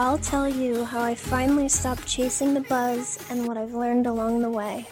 I'll tell you how I finally stopped chasing the buzz and what I've learned along the way.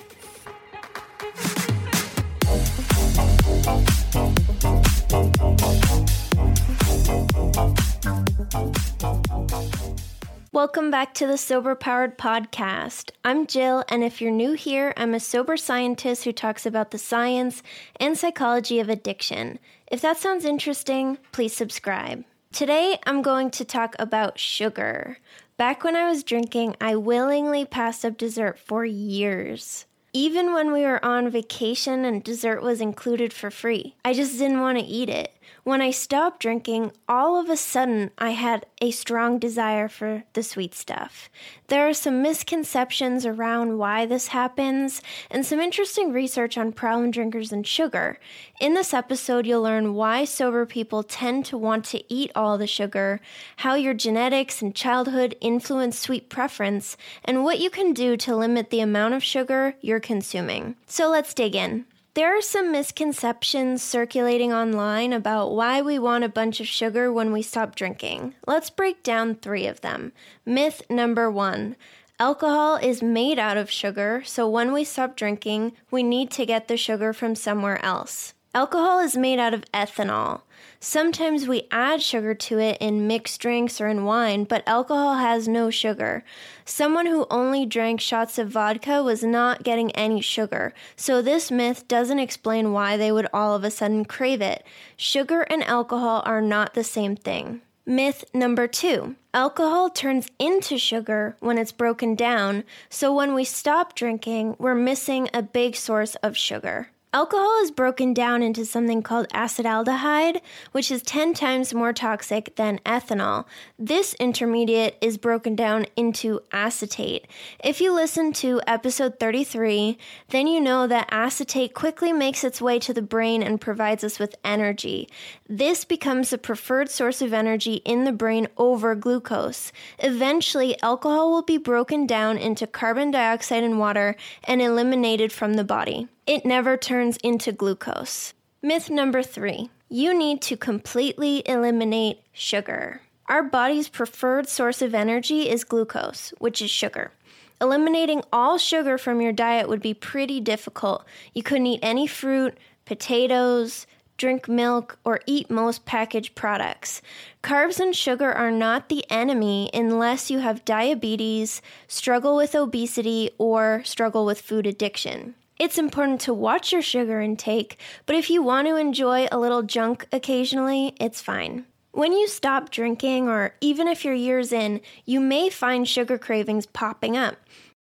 Welcome back to the Sober Powered Podcast. I'm Jill, and if you're new here, I'm a sober scientist who talks about the science and psychology of addiction. If that sounds interesting, please subscribe. Today, I'm going to talk about sugar. Back when I was drinking, I willingly passed up dessert for years. Even when we were on vacation and dessert was included for free, I just didn't want to eat it. When I stopped drinking, all of a sudden I had a strong desire for the sweet stuff. There are some misconceptions around why this happens and some interesting research on problem drinkers and sugar. In this episode, you'll learn why sober people tend to want to eat all the sugar, how your genetics and childhood influence sweet preference, and what you can do to limit the amount of sugar you're consuming. So let's dig in. There are some misconceptions circulating online about why we want a bunch of sugar when we stop drinking. Let's break down three of them. Myth number one alcohol is made out of sugar, so when we stop drinking, we need to get the sugar from somewhere else. Alcohol is made out of ethanol. Sometimes we add sugar to it in mixed drinks or in wine, but alcohol has no sugar. Someone who only drank shots of vodka was not getting any sugar, so this myth doesn't explain why they would all of a sudden crave it. Sugar and alcohol are not the same thing. Myth number two alcohol turns into sugar when it's broken down, so when we stop drinking, we're missing a big source of sugar. Alcohol is broken down into something called acetaldehyde, which is 10 times more toxic than ethanol. This intermediate is broken down into acetate. If you listen to episode 33, then you know that acetate quickly makes its way to the brain and provides us with energy. This becomes the preferred source of energy in the brain over glucose. Eventually, alcohol will be broken down into carbon dioxide and water and eliminated from the body it never turns into glucose. Myth number three you need to completely eliminate sugar. Our body's preferred source of energy is glucose, which is sugar. Eliminating all sugar from your diet would be pretty difficult. You couldn't eat any fruit, potatoes, drink milk, or eat most packaged products. Carbs and sugar are not the enemy unless you have diabetes, struggle with obesity, or struggle with food addiction. It's important to watch your sugar intake, but if you want to enjoy a little junk occasionally, it's fine. When you stop drinking, or even if you're years in, you may find sugar cravings popping up.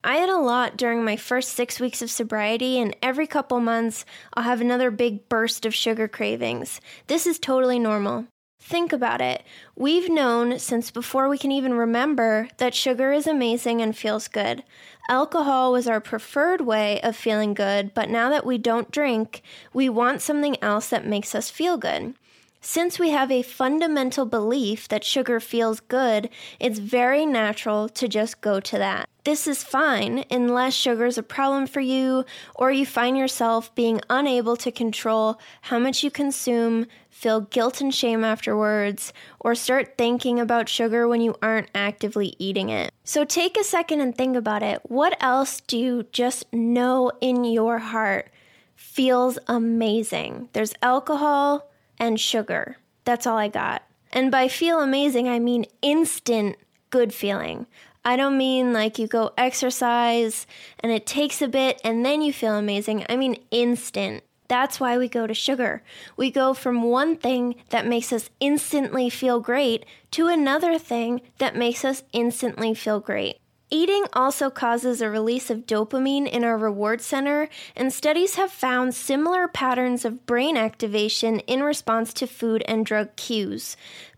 I had a lot during my first six weeks of sobriety, and every couple months I'll have another big burst of sugar cravings. This is totally normal. Think about it. We've known since before we can even remember that sugar is amazing and feels good. Alcohol was our preferred way of feeling good, but now that we don't drink, we want something else that makes us feel good. Since we have a fundamental belief that sugar feels good, it's very natural to just go to that. This is fine unless sugar is a problem for you or you find yourself being unable to control how much you consume, feel guilt and shame afterwards, or start thinking about sugar when you aren't actively eating it. So take a second and think about it. What else do you just know in your heart feels amazing? There's alcohol and sugar. That's all I got. And by feel amazing, I mean instant good feeling. I don't mean like you go exercise and it takes a bit and then you feel amazing. I mean instant. That's why we go to sugar. We go from one thing that makes us instantly feel great to another thing that makes us instantly feel great. Eating also causes a release of dopamine in our reward center, and studies have found similar patterns of brain activation in response to food and drug cues.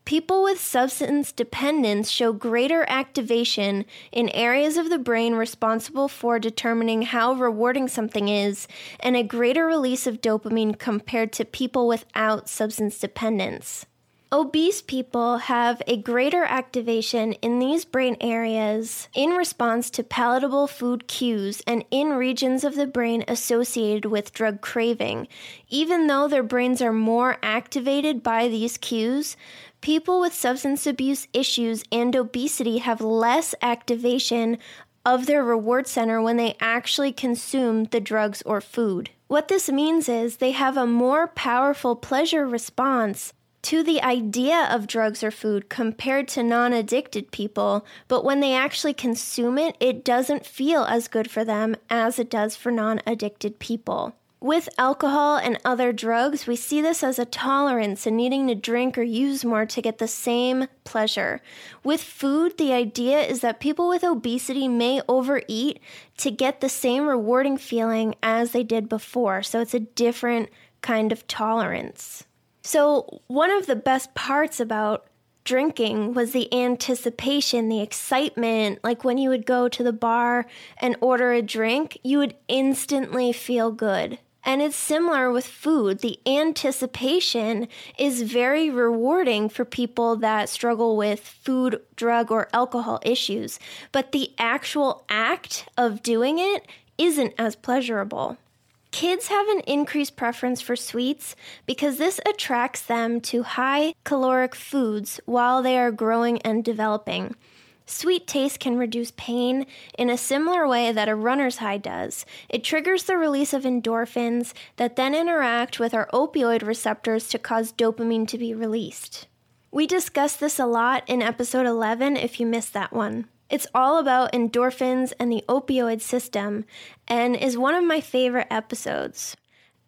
People with substance dependence show greater activation in areas of the brain responsible for determining how rewarding something is, and a greater release of dopamine compared to people without substance dependence. Obese people have a greater activation in these brain areas in response to palatable food cues and in regions of the brain associated with drug craving. Even though their brains are more activated by these cues, people with substance abuse issues and obesity have less activation of their reward center when they actually consume the drugs or food. What this means is they have a more powerful pleasure response to the idea of drugs or food compared to non addicted people, but when they actually consume it, it doesn't feel as good for them as it does for non addicted people. With alcohol and other drugs, we see this as a tolerance and needing to drink or use more to get the same pleasure. With food, the idea is that people with obesity may overeat to get the same rewarding feeling as they did before, so it's a different kind of tolerance. So, one of the best parts about drinking was the anticipation, the excitement. Like when you would go to the bar and order a drink, you would instantly feel good. And it's similar with food. The anticipation is very rewarding for people that struggle with food, drug, or alcohol issues. But the actual act of doing it isn't as pleasurable. Kids have an increased preference for sweets because this attracts them to high caloric foods while they are growing and developing. Sweet taste can reduce pain in a similar way that a runner's high does. It triggers the release of endorphins that then interact with our opioid receptors to cause dopamine to be released. We discussed this a lot in episode 11 if you missed that one. It's all about endorphins and the opioid system and is one of my favorite episodes.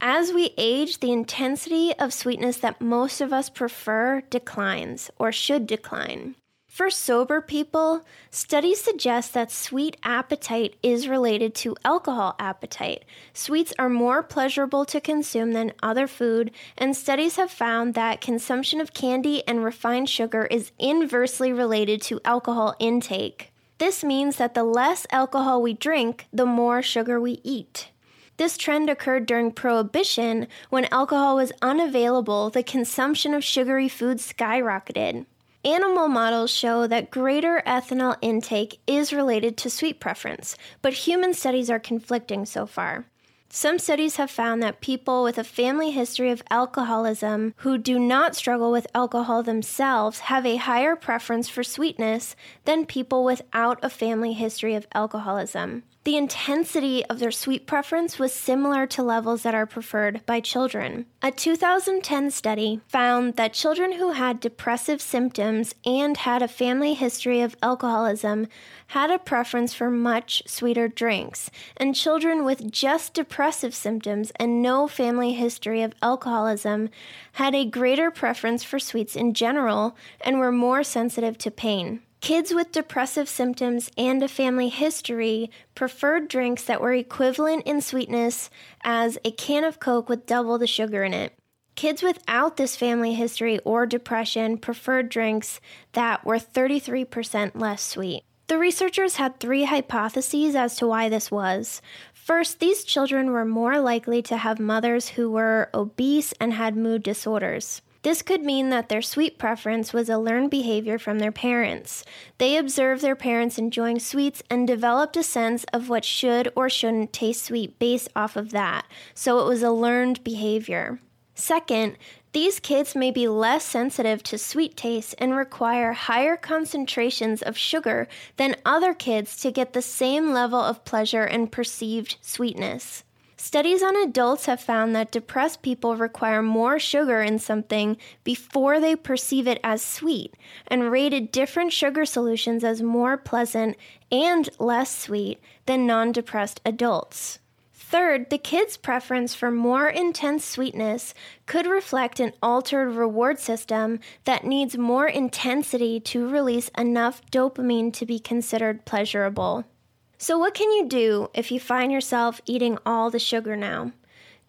As we age, the intensity of sweetness that most of us prefer declines or should decline. For sober people, studies suggest that sweet appetite is related to alcohol appetite. Sweets are more pleasurable to consume than other food, and studies have found that consumption of candy and refined sugar is inversely related to alcohol intake. This means that the less alcohol we drink, the more sugar we eat. This trend occurred during Prohibition when alcohol was unavailable, the consumption of sugary foods skyrocketed. Animal models show that greater ethanol intake is related to sweet preference, but human studies are conflicting so far. Some studies have found that people with a family history of alcoholism who do not struggle with alcohol themselves have a higher preference for sweetness than people without a family history of alcoholism. The intensity of their sweet preference was similar to levels that are preferred by children. A 2010 study found that children who had depressive symptoms and had a family history of alcoholism had a preference for much sweeter drinks, and children with just depressive symptoms and no family history of alcoholism had a greater preference for sweets in general and were more sensitive to pain. Kids with depressive symptoms and a family history preferred drinks that were equivalent in sweetness as a can of Coke with double the sugar in it. Kids without this family history or depression preferred drinks that were 33% less sweet. The researchers had three hypotheses as to why this was. First, these children were more likely to have mothers who were obese and had mood disorders. This could mean that their sweet preference was a learned behavior from their parents. They observed their parents enjoying sweets and developed a sense of what should or shouldn't taste sweet based off of that, so it was a learned behavior. Second, these kids may be less sensitive to sweet taste and require higher concentrations of sugar than other kids to get the same level of pleasure and perceived sweetness. Studies on adults have found that depressed people require more sugar in something before they perceive it as sweet, and rated different sugar solutions as more pleasant and less sweet than non depressed adults. Third, the kid's preference for more intense sweetness could reflect an altered reward system that needs more intensity to release enough dopamine to be considered pleasurable. So, what can you do if you find yourself eating all the sugar now?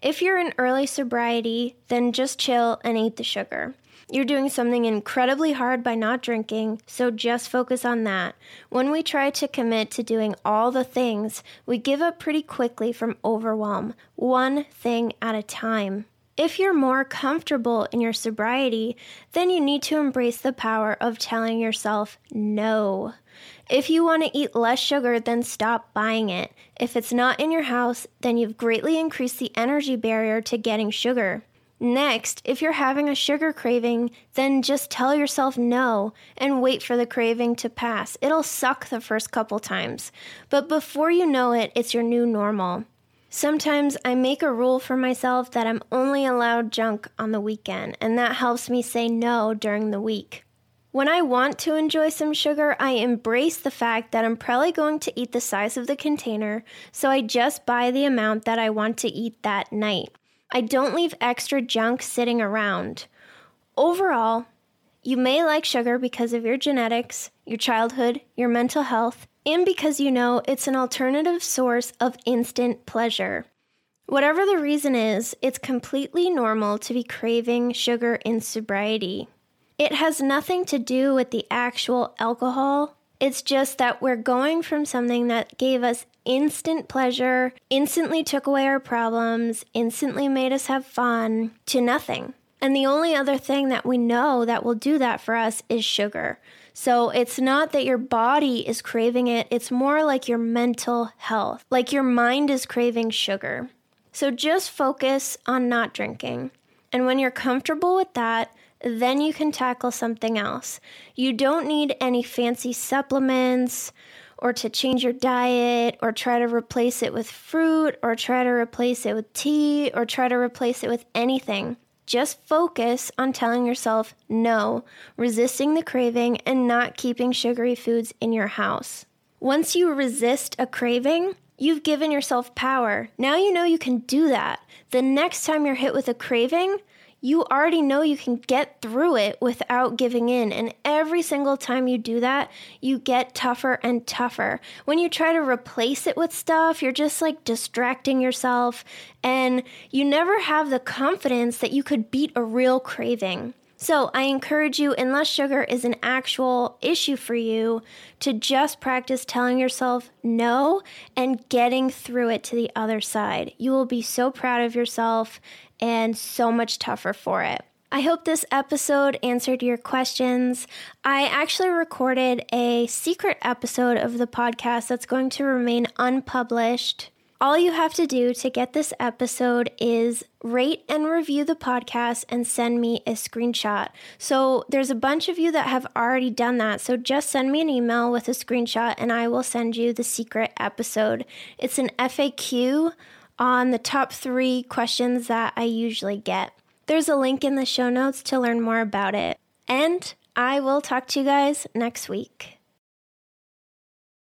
If you're in early sobriety, then just chill and eat the sugar. You're doing something incredibly hard by not drinking, so just focus on that. When we try to commit to doing all the things, we give up pretty quickly from overwhelm, one thing at a time. If you're more comfortable in your sobriety, then you need to embrace the power of telling yourself no. If you want to eat less sugar, then stop buying it. If it's not in your house, then you've greatly increased the energy barrier to getting sugar. Next, if you're having a sugar craving, then just tell yourself no and wait for the craving to pass. It'll suck the first couple times, but before you know it, it's your new normal. Sometimes I make a rule for myself that I'm only allowed junk on the weekend, and that helps me say no during the week. When I want to enjoy some sugar, I embrace the fact that I'm probably going to eat the size of the container, so I just buy the amount that I want to eat that night. I don't leave extra junk sitting around. Overall, you may like sugar because of your genetics, your childhood, your mental health, and because you know it's an alternative source of instant pleasure. Whatever the reason is, it's completely normal to be craving sugar in sobriety. It has nothing to do with the actual alcohol. It's just that we're going from something that gave us instant pleasure, instantly took away our problems, instantly made us have fun, to nothing. And the only other thing that we know that will do that for us is sugar. So it's not that your body is craving it, it's more like your mental health, like your mind is craving sugar. So just focus on not drinking. And when you're comfortable with that, then you can tackle something else. You don't need any fancy supplements or to change your diet or try to replace it with fruit or try to replace it with tea or try to replace it with anything. Just focus on telling yourself no, resisting the craving, and not keeping sugary foods in your house. Once you resist a craving, You've given yourself power. Now you know you can do that. The next time you're hit with a craving, you already know you can get through it without giving in. And every single time you do that, you get tougher and tougher. When you try to replace it with stuff, you're just like distracting yourself, and you never have the confidence that you could beat a real craving. So, I encourage you, unless sugar is an actual issue for you, to just practice telling yourself no and getting through it to the other side. You will be so proud of yourself and so much tougher for it. I hope this episode answered your questions. I actually recorded a secret episode of the podcast that's going to remain unpublished. All you have to do to get this episode is rate and review the podcast and send me a screenshot. So there's a bunch of you that have already done that. So just send me an email with a screenshot and I will send you the secret episode. It's an FAQ on the top three questions that I usually get. There's a link in the show notes to learn more about it. And I will talk to you guys next week.